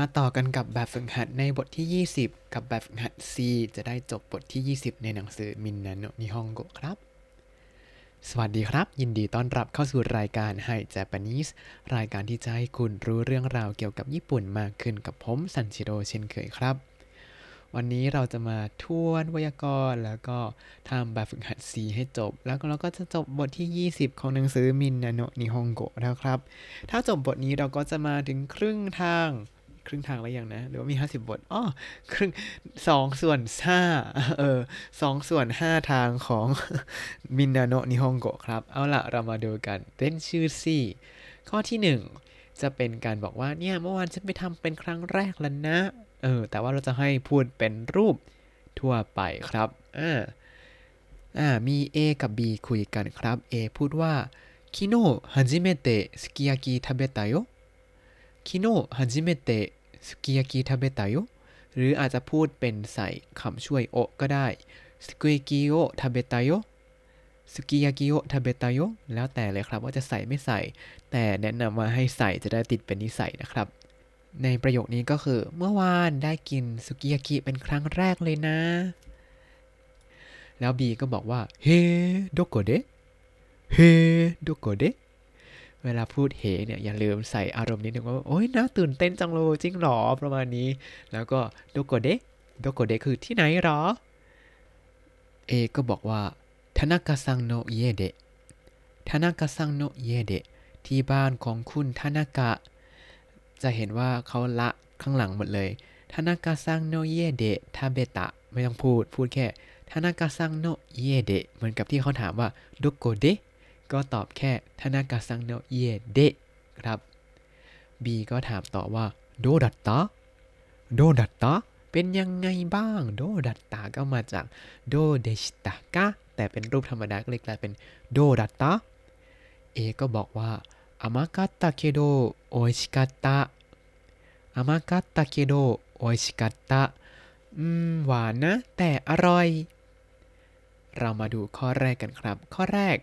มาต่อกันกับแบบฝึกหัดในบทที่ 20 กับแบบฝึกหัด C จะได้จบบทที่ 20 ในหนังสือมินนาโนนิฮงโกครับ สวัสดีครับ ยินดีต้อนรับเข้าสู่รายการ Hi Japanese รายการที่จะให้คุณรู้เรื่องราวเกี่ยวกับญี่ปุ่นมากขึ้นกับผมซันชิโร่เช่นเคยครับ วันนี้เราจะมาทวนไวยากรณ์แล้วก็ทำแบบฝึกหัด C ให้จบ แล้วเราก็จะจบบทที่ 20 ของหนังสือมินนาโนนิฮงโกแล้วครับ ถ้าจบบทนี้เราก็จะมาถึงครึ่งทาง ครึ่งทางแล้วยังนะ หรือว่ามี50บทอ้อครึ่งสองส่วนห้าเออสองส่วนห้าทางของมินนาโนะนิฮงโกะครับ เอาละเรามาดูกันเป็นชื่อซี่ข้อที่หนึ่งจะเป็นการบอกว่าเนี่ยเมื่อวานฉันไปทำเป็นครั้งแรกแล้วนะ เออ แต่ว่าเราจะให้พูดเป็นรูปทั่วไปครับ อ่า อ่า มี A กับ B คุยกันครับ A พูดว่า昨日 คิโนะฮันจิเมเตะสุกิยากิทาเบตาโยหรืออาจจะพูดเป็นใส่คำช่วย をก็ได้すき焼きを食べたよ すき焼きを食べたよแล้วแต่เลยครับว่าจะใส่ไม่ใส่ แต่แนะนำมาให้ใส่จะได้ติดเป็นนิสัยนะครับ ในประโยคนี้ก็คือเมื่อวานได้กินสุกิยากิเป็นครั้งแรกเลยนะ แล้วบีก็บอกว่าเฮ้ดโกเดเฮ้ดโกเด เวลาพูดเฮเนี่ยอย่าลืมใส่อารมณ์นิดนึงว่าโอ๊ยน่าตื่นเต้นจังเลยจริงหรอประมาณนี้ แล้วก็โดโกเดโดโกเดะคือที่ไหนหรอเอก็บอกว่าทานากะซังโนเยเดะทานากะซังโนเยเดะที่บ้านของคุณทานากะ จะเห็นว่าเขาละข้างหลังหมดเลยทานากะซังโนเยเดะทาเบตะไม่ต้องพูดพูดแค่ทานากะซังโนเยเดะเหมือนกับที่เขาถามว่าโดโกเดะ ก็ตอบแค่ทานากะซังโนเยเดะครับ B ก็ถามต่อว่าโดดัตตะโดดัตตะเป็นยังไงบ้าง โดดัตตะก็มาจากโดเดชิตะกะแต่เป็นรูปธรรมดาก็เลยกลายเป็นโดดัตตะ A ก็บอกว่าอามากาตะเคโดโออิชิกาตะอามากาตะเคโดโออิชิกาตะอืม หวานนะ แต่อร่อย เรามาดูข้อแรกกันครับ ข้อแรก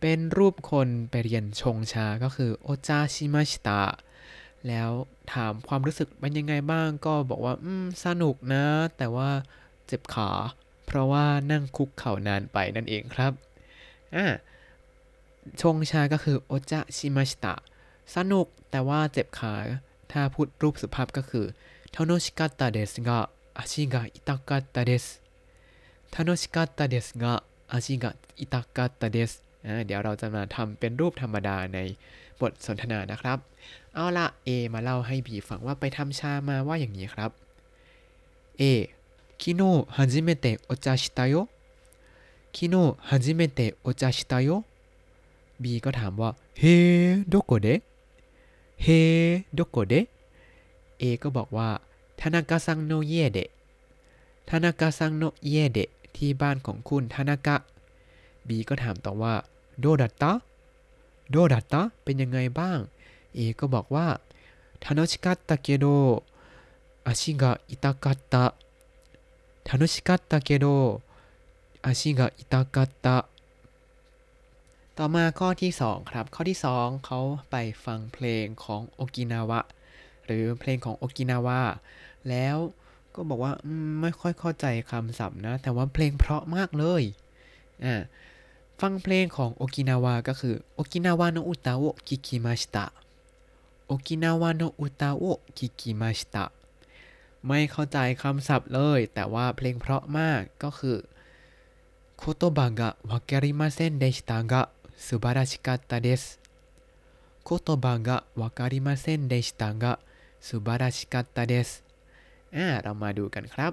เป็นรูปคนไปเรียนชงชาก็คือโอจาชิมาชิตะแล้วถามความรู้สึกเป็นยังไงบ้างก็บอกว่า อืม สนุกนะ แต่ว่าเจ็บขา เพราะว่านั่งคุกเข่านานไปนั่นเองครับอ่าชงชาก็คือโอจาชิมาชิตะสนุกแต่ว่าเจ็บขา ถ้าพูดรูปสุภาพก็คือทโนชิกาตะเดสกะอาชิกะอิตากาตะเดสทโนชิกาตะเดสกะอาชิกะอิตากาตะเดส เดี๋ยวเราจะมาทำเป็นรูปธรรมดาในบทสนทนานะครับ เอาละ A มาเล่าให้ B ฟังว่าไปทำชามาว่าอย่างนี้ครับ A 昨日初めてお茶したよ昨日初めてお茶したよ B ก็ถามว่า เฮโดโกเดเฮโดโกเด A ก็บอกว่าทานากะซังโนเยเดะทานากะซังโนเยเดะที่บ้านของคุณทานากะ B ก็ถามต่อว่า โดดัตตะโดดัตตะเป็นยังไงบ้าง เอก็บอกว่าทานชิกัตตะเกโดอาชิกะอิตากัตตะทานชิกัตตะเกโดอาชิกะอิตากัตตะต่อมาข้อที่ 2 ครับ ข้อที่ 2 เขาไปฟังเพลงของโอกินาวะหรือเพลงของโอกินาวะแล้วก็บอกว่าไม่ค่อยเข้าใจคำศัพท์นะ แต่ว่าเพลงเพราะมากเลยอ่า ฟังเพลงของโอกินาวาก็คือโอกินาวาโนอุตาโอคิคิมาชิตะ沖縄の歌を聴きましたไม่เข้าใจคำศัพท์เลย แต่ว่าเพลงเพราะมากก็คือ言葉がわかりませんでしたが素晴らしかったです 言葉がわかりませんでしたが素晴らしかったですอ่าเรามาดูกันครับ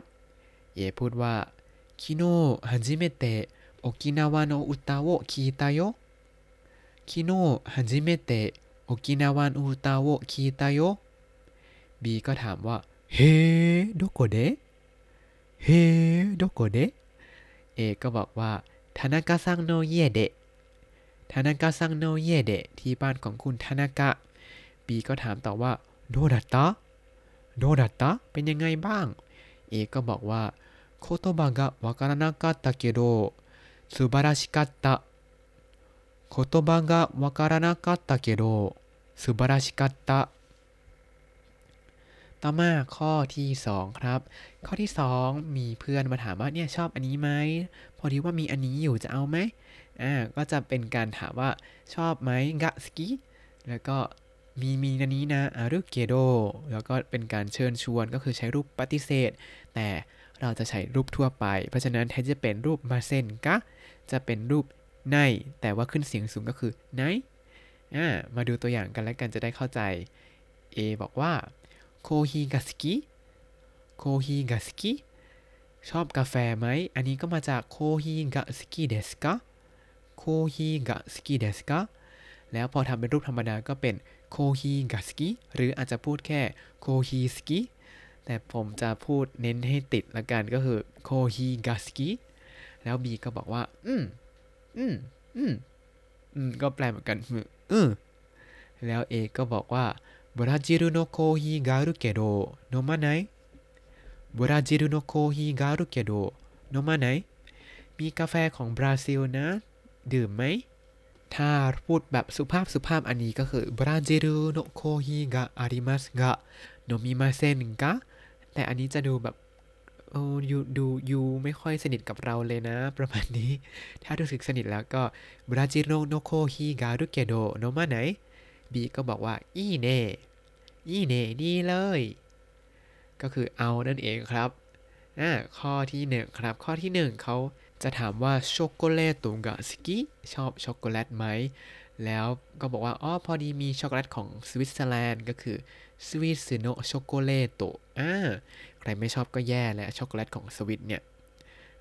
A พูดว่า 昨日初めて 沖縄の歌を聴いたよ昨日初めて沖縄の歌を聴いたよ B ก็ถามว่า เฮโดโกเดเฮโดโกเด A ก็บอกว่าทานากะซังโนเยเดะทานากะซังโนเยเดะที่บ้านของคุณทานากะ B ก็ถามต่อว่าโดดัตตะโดดัตตะเป็นยังไงบ้าง A ก็บอกว่า言葉がわからなかったけど 素晴らしかった言葉がわからなかったけど素晴らしかった ต่อมาข้อที่ 2 ครับ ข้อที่ 2 มีเพื่อนมาถามว่าเนี่ยชอบอันนี้ไหม พอดีว่ามีอันนี้อยู่จะเอาไหมอ่า ก็จะเป็นการถามว่าชอบไหมกะสกิแล้วก็มีมีอันนี้นะอารุเกโด แล้วก็เป็นการเชิญชวนก็คือใช้รูปปฏิเสธ แต่ เราจะใช้รูปทั่วไป เพราะฉะนั้นแทนจะเป็นรูปませんかจะเป็นรูป ない แต่ว่าขึ้นเสียงสูงก็คือ ないอ่ามาดูตัวอย่างกันแล้วกันจะได้เข้าใจ A บอกว่าโคฮีกาสกิโคฮีกาสกิชอบกาแฟไหม อันนี้ก็มาจากコーヒーが好きですか コーヒーが好きですかแล้วพอทำเป็นรูปธรรมดาก็เป็นโคฮีกาสกิหรืออาจจะพูดแค่โคฮีสกิ แต่ผมจะพูดเน้นให้ติดละกันก็คือโคฮีกาสกิแล้ว B ก็บอกว่า อืม อืม อืม อืม ก็แปลเหมือนกัน อืม แล้ว A ก็บอกว่าブラジルのコーヒーがあるけど飲まない ブラジルのコーヒーがあるけど飲まないมีกาแฟของบราซิลนะ ดื่มไหม ถ้าพูดแบบสุภาพสุภาพอันนี้ก็คือブラジルのコーヒーがありますが飲みませんか แต่อันนี้จะดูแบบโอ้ you ดู you ไม่ค่อยสนิทกับเราเลยนะ ประมาณนี้ ถ้ารู้สึกสนิทแล้วก็ブラジルのコーヒーがあるけど飲まない B ก็บอกว่าいいね いいねดีเลย ก็คือเอานั่นเองครับอ่าข้อที่หนึ่งครับ ข้อที่หนึ่งเขาจะถามว่าチョコレートが好き ชอบช็อกโกแลตไหม แล้วก็บอกว่าอ๋อพอดีมีช็อกโกแลตของสวิตเซอร์แลนด์ก็คือスイスのチョコレート อ่าใครไม่ชอบก็แย่แล้วช็อกโกแลตของสวิตเนี่ย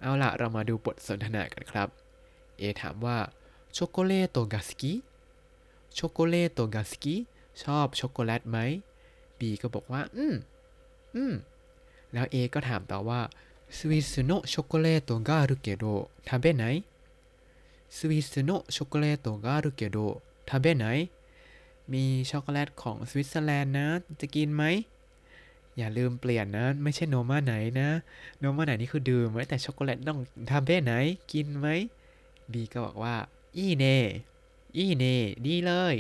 เอาละเรามาดูบทสนทนากันครับ A ถามว่า チョコレートが好き チョコレートが好き ชอบช็อกโกแลตไหม B ก็บอกว่า อืม อืม แล้ว A ก็ถามต่อว่าสวิตซิโนช็อกโกเลโตการุเกโดทำเบนไหน スイスのチョコレートがあるけど食べないมีช็อกโกแลตของสวิตเซอร์แลนด์นะ จะกินไหม อย่าลืมเปลี่ยนนะ ไม่ใช่โนมาไหนนะ โนมาไหนนี่คือดื่มไว้แต่ช็อกโกแลตต้องทำเบ้ไหน กินไหม B ก็บอกว่า อีเน่อีเน่ดีเลย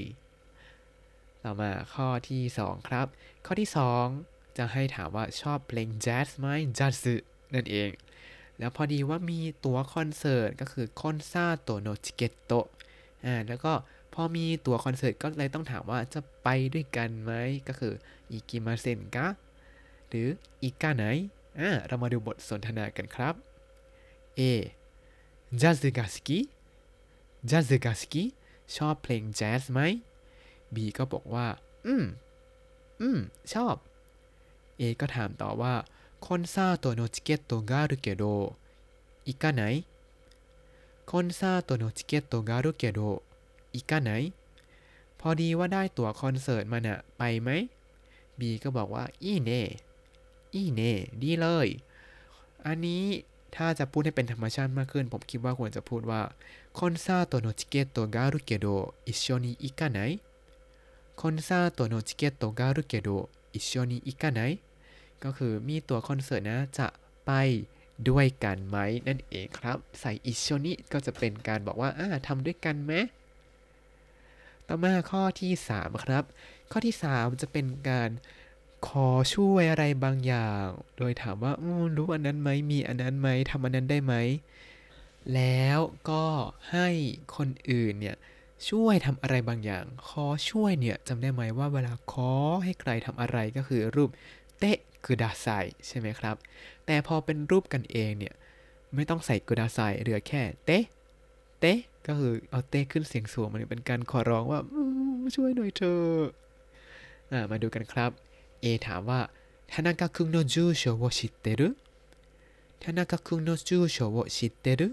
ต่อมาข้อที่ 2 ครับ ข้อที่ 2 จะให้ถามว่าชอบเพลงแจ๊สไหมจัสนั่นเอง แล้วพอดีว่ามีตั๋วคอนเสิร์ตก็คือคอนซาโตโนชิเกตโตอ่าแล้วก็พอมีตั๋วคอนเสิร์ตก็เลยต้องถามว่าจะไปด้วยกันไหมก็คืออิกิมาเซนกะหรืออิกาไหนอ่าเรามาดูบทสนทนากันครับ A ジャズが好きジャズが好きชอบเพลงแจ๊สไหม B ก็บอกว่า อืม อืม ชอบ A ก็ถามต่อว่า คอนซาโตโนチケットがあるけど行かないคอนซาโตโนチケットがあるけど行かないพอดีว่าได้ตั๋วคอนเสิร์ตมาน่ะ ไปไหม B ก็บอกว่า อีเน่อีเน่ดีเลย อันนี้ถ้าจะพูดให้เป็นธรรมชาติมากขึ้น ผมคิดว่าควรจะพูดว่าคอนซาโตโนチケットがあるけど一緒に行かないคอนซาโตโนチケットがあるけど一緒に行かないก็ ก็คือมีตั๋วคอนเสิร์ตนะจะไปด้วยกันไหมนั่นเองครับ ใส่一緒にก็จะเป็นการบอกว่าอ่าทำด้วยกันไหมต่อมาข้อที่ 3 ครับ ข้อที่ 3 จะเป็นการขอช่วยอะไรบางอย่าง โดยถามว่ารู้อันนั้นไหมมีอันนั้นไหมทำอันนั้นได้ไหม แล้วก็ให้คนอื่นเนี่ยช่วยทำอะไรบางอย่าง ขอช่วยเนี่ยจำได้ไหมว่าเวลาขอให้ใครทำอะไรก็คือรูปเตะ กุดาไซใช่ไหมครับ แต่พอเป็นรูปกันเองเนี่ย ไม่ต้องใส่กุดาไซเหลือแค่ เตะเตะก็คือเอาเตะขึ้นเสียงสูงมันเป็นการขอร้องว่าช่วยหน่อยเถอะมาดูกันครับ A ถามว่า 田中君の住所を知ってる 田中君の住所を知ってる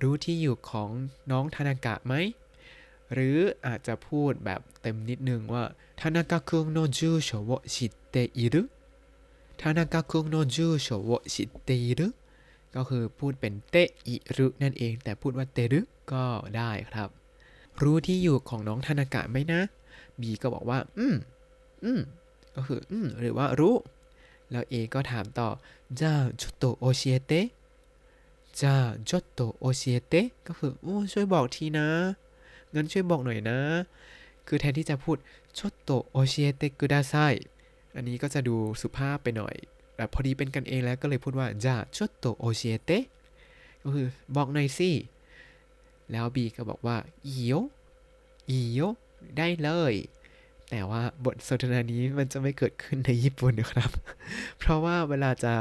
รู้ที่อยู่ของน้องทานากะไหม หรืออาจจะพูดแบบเต็มนิดนึงว่า田中君の住所を知っている 田中君の住所を知ってる ก็คือพูดเป็น ている นั่นเอง แต่พูดว่าてるก็ได้ครับ รู้ที่อยู่ของน้องทานากะไหมนะบีก็บอกว่า อืม อืม ก็คือ อืม หรือว่ารู้ แล้วเอก็ถามต่อจ้าจุโตโอเชเตจ้าจุโตโอเชเตก็คือโอ้ช่วยบอกทีนะงั้นช่วยบอกหน่อยนะ คือแทนที่จะพูดจุโตโอเชเตกุดาไซ อันนี้ก็จะดูสุภาพไปหน่อยแบบพอดีเป็นกันเองแล้วก็เลยพูดว่าจะชดโตโอเชเตก็คือบอกหน่อยสิ แล้วบีก็บอกว่าอีโยอีโยได้เลย แต่ว่าบทสนทนานี้มันจะไม่เกิดขึ้นในญี่ปุ่นนะครับ เพราะว่าเวลาจะ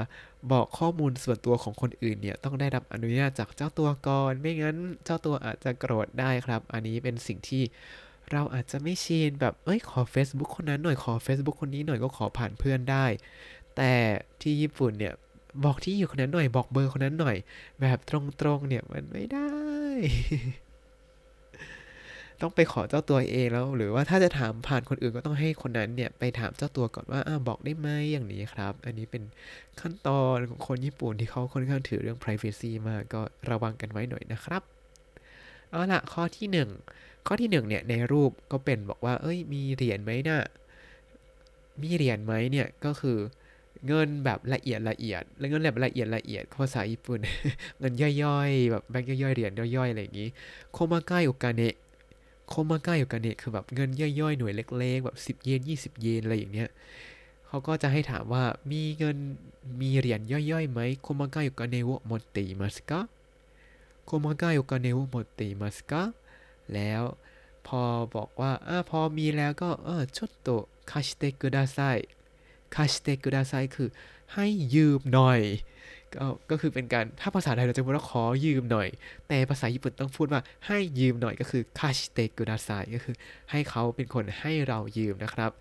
บอกข้อมูลส่วนตัวของคนอื่นเนี่ย ต้องได้รับอนุญาตจากเจ้าตัวก่อน ไม่งั้นเจ้าตัวอาจจะโกรธได้ครับ อันนี้เป็นสิ่งที่ เราอาจจะไม่ชินแบบเอ้ยขอ Facebook คนนั้นหน่อยขอ Facebook คนนี้หน่อยก็ขอผ่านเพื่อนได้ แต่ที่ญี่ปุ่นเนี่ยบอกที่อยู่คนนั้นหน่อยบอกเบอร์คนนั้นหน่อย แบบตรงๆเนี่ยมันไม่ได้ ต้องไปขอเจ้าตัวเองแล้ว หรือว่าถ้าจะถามผ่านคนอื่นก็ต้องให้คนนั้นเนี่ยไปถามเจ้าตัวก่อนว่าอบอกได้ไหมอย่างนี้ครับ อันนี้เป็นขั้นตอนของคนญี่ปุ่นที่เขาค่อนข้างถือเรื่อง privacy มากก็ระวังกันไว้หน่อยนะครับ เอาละข้อที่ 1 ข้อที่1เนี่ยในรูปก็เป็นบอกว่า เอ้ยมีเหรียญไหมนะ่ะมีเหรียญไหมเนี่ยก็คือเงินแบบละเอียดละเอียด แล้วเงินแบบละเอียดละเอียดภาษาญี่ปุ่น เงินย่อยๆ แบบแบงค์ย่อยๆ เหรียญย่อยๆ อะไรอย่างนี้ โคมาใกล้โอกาเนะโคมาใกล้โอกาเนะคือแบบเงินย่อยๆ หน่วยเล็กๆ แบบ 10 เยน 20 เยน อะไรอย่างเงี้ยเขาก็จะให้ถามว่ามีเงินมีเหรียญย่อยๆไหมโคมาใกล้โอกาเนะโมติมัสกะโคมาใกล้โอกาเนะโอมติมัสกะ แล้วพอบอกว่าอพอมีแล้วก็เออ ちょっと貸してください 貸してください คือให้ยืมหน่อย ก็ก็คือเป็นการถ้าภาษาไทยเราจะพูดว่าขอยืมหน่อย แต่ภาษาญี่ปุ่นต้องพูดว่าให้ยืมหน่อยก็คือ貸してください ก็คือ ให้เขาเป็นคนให้เรายืมนะครับ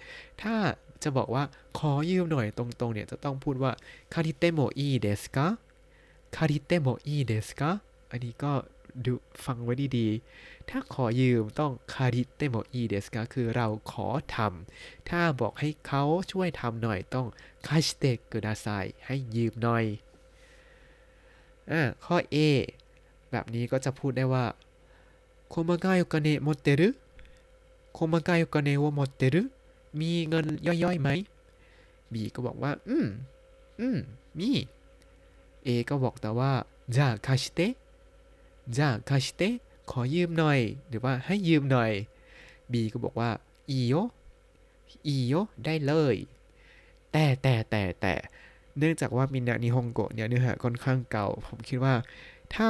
ถ้าจะบอกว่าขอยืมหน่อยตรงๆเนี่ยจะต้องพูดว่า借りてもいいですか 借りてもいいですかอันนี้ก็ ดูฟังไว้ดีๆ ถ้าขอยืมต้องคาริเตโมอีเดสกาคือเราขอทำ ถ้าบอกให้เขาช่วยทำหน่อยต้องคาชิเตกุดาไซให้ยืมหน่อย อ่า ข้อ A แบบนี้ก็จะพูดได้ว่าโคมาไกโอคาเนะ持ってるโคมาไกโอคาเนะを持ってるมีเงินย่อยๆไหม B ก็บอกว่า อืม อืม มี A ก็บอกแต่ว่าじゃあ貸して じゃあ貸してขอยืมหน่อย หรือว่าให้ยืมหน่อย B ก็บอกว่าいいよいいよได้เลย แต่แต่แต่แต่เนื่องจากว่ามินานิฮงโกะเนี่ยเนื้อหาค่อนข้างเก่า ผมคิดว่า ถ้า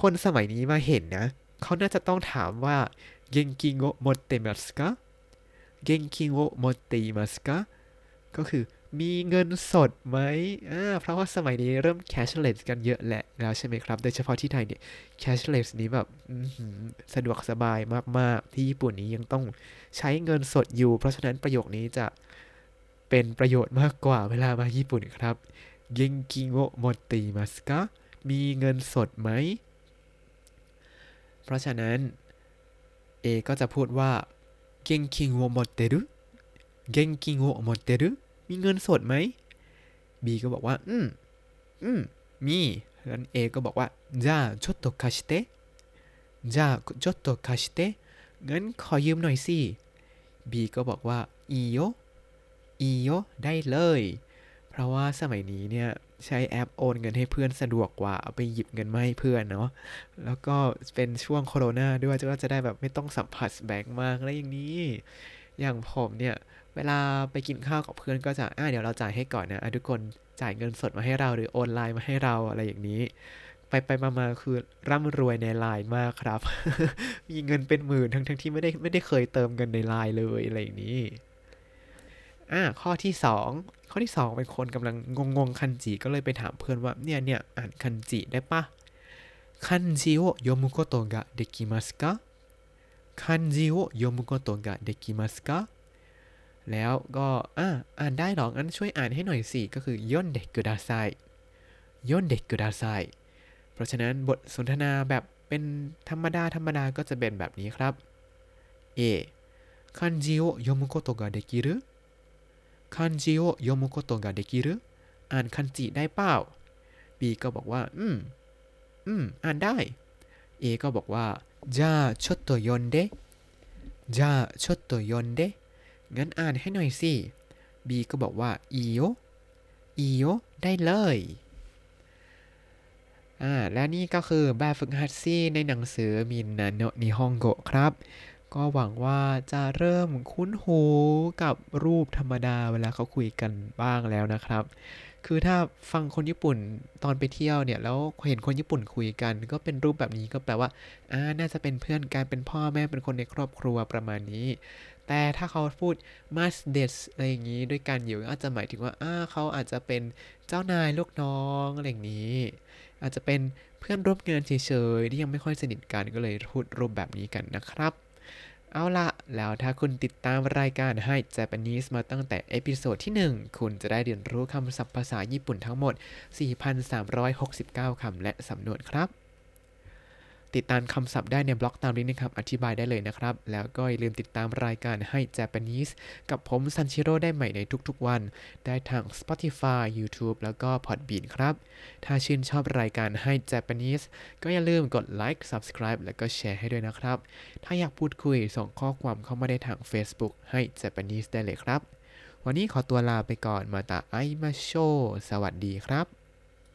คนสมัยนี้มาเห็นนะ เขาน่าจะต้องถามว่าเกนกิโงโมเตมัสกะเกนกิโงโมเตมัสกะก็คือ มีเงินสดไหมอ่าเพราะว่าสมัยนี้เริ่ม cashless กันเยอะแหละแล้วใช่ไหมครับ โดยเฉพาะที่ไทยเนี่ย cashless นี้แบบสะดวกสบายมาก ๆ ที่ญี่ปุ่นนี้ยังต้องใช้เงินสดอยู่ เพราะฉะนั้นประโยคนี้จะเป็นประโยชน์มากกว่าเวลามาญี่ปุ่นครับเกนกิโงโมเตมัสกะมีเงินสดไหม เพราะฉะนั้น A ก็จะพูดว่าเกนคิงโอโมเตรุเกนคิงโอโมเตรุ มีเงินสดไหม B ก็บอกว่า อืม อืม มีงั้น A ก็บอกว่าじゃあちょっと貸してじゃあちょっと貸してงั้นขอยืมหน่อยสิ B ก็บอกว่าいいよいいよได้เลย เพราะว่าสมัยนี้เนี่ยใช้แอปโอนเงินให้เพื่อนสะดวกกว่าเอาไปหยิบเงินมาให้เพื่อนเนาะ แล้วก็เป็นช่วงโควิดด้วยก็จะได้แบบไม่ต้องสัมผัสแบงก์มากอะไรอย่างนี้ อย่างผมเนี่ย เวลาไปกินข้าวกับเพื่อนก็จะอ่าเดี๋ยวเราจ่ายให้ก่อนนะทุกคนจ่ายเงินสดมาให้เราหรือโอนไลน์มาให้เราอะไรอย่างนี้ ไปไปมาๆคือร่ำรวยในไลน์มากครับ มีเงินเป็นหมื่นทั้งทั้งที่ไม่ได้ไม่ได้เคยเติมเงินในไลน์เลยอะไรอย่างนี้อ่าข้อที่สองข้อที่สองเป็นคนกำลังงงๆคันจิก็เลยไปถามเพื่อนว่าเนี่ยเนี่ยอ่านคันจิได้ปะคันจิโอโยมุโกโตะกะเดกิมัสกะคันจิโอโยมุโกโตกะเดกิมัสกะ แล้วก็อ่าอ่านได้หรองั้นช่วยอ่านให้หน่อยสิ ก็คือย่นเด็กกุดาไซย่นเด็กกุดาไซเพราะฉะนั้นบทสนทนาแบบเป็นธรรมดาธรรมดาก็จะเป็นแบบนี้ครับ A 漢字を読むことができる漢字を読むことができるอ่านคันจิได้เปล่า B ก็บอกว่า อืม อืม อ่านได้ A ก็บอกว่าじゃあちょっと読んでじゃあちょっと読んで งั้นอ่านให้หน่อยสิ B ก็บอกว่าอีโยอีโยได้เลยอ่าและนี่ก็คือแบบฝึกหัดซี่ในหนังสือมินนาโนนิฮงโกครับ ก็หวังว่าจะเริ่มคุ้นหูกับรูปธรรมดาเวลาเขาคุยกันบ้างแล้วนะครับ คือถ้าฟังคนญี่ปุ่นตอนไปเที่ยวเนี่ย แล้วเห็นคนญี่ปุ่นคุยกัน ก็เป็นรูปแบบนี้ก็แปลว่าอ่าน่าจะเป็นเพื่อนกันเป็นพ่อแม่เป็นคนในครอบครัวประมาณนี้ แต่ถ้าเขาพูด mas des อะไรอย่างนี้ด้วยกันอยู่อาจจะหมายถึงว่าอ่าเขาอาจจะเป็นเจ้านายลูกน้องอะไรอย่างนี้ อาจจะเป็นเพื่อนร่วมงานเฉยๆที่ยังไม่ค่อยสนิทกันก็เลยพูดรูปแบบนี้กันนะครับ เอาละแล้วถ้าคุณติดตามรายการให้ Japanese มาตั้งแต่เอพิโซดที่ 1 คุณจะได้เรียนรู้คำศัพท์ภาษาญี่ปุ่นทั้งหมด 4,369 คำและสำนวนครับ ติดตามคำศัพท์ได้ในบล็อกตามลิงก์นะครับอธิบายได้เลยนะครับ แล้วก็อย่าลืมติดตามรายการให้ Japanese กับผมซันชิโร่ได้ใหม่ในทุกๆวัน ได้ทาง Spotify YouTube แล้วก็ Podbean ครับ ถ้าชื่นชอบรายการให้ Japanese ก็อย่าลืมกดไลค์ Subscribe แล้วก็แชร์ให้ด้วยนะครับ ถ้าอยากพูดคุยส่งข้อความเข้ามาได้ทาง Facebook ให้ Japanese ได้เลยครับ วันนี้ขอตัวลาไปก่อนมาตาไอมาโช สวัสดีครับ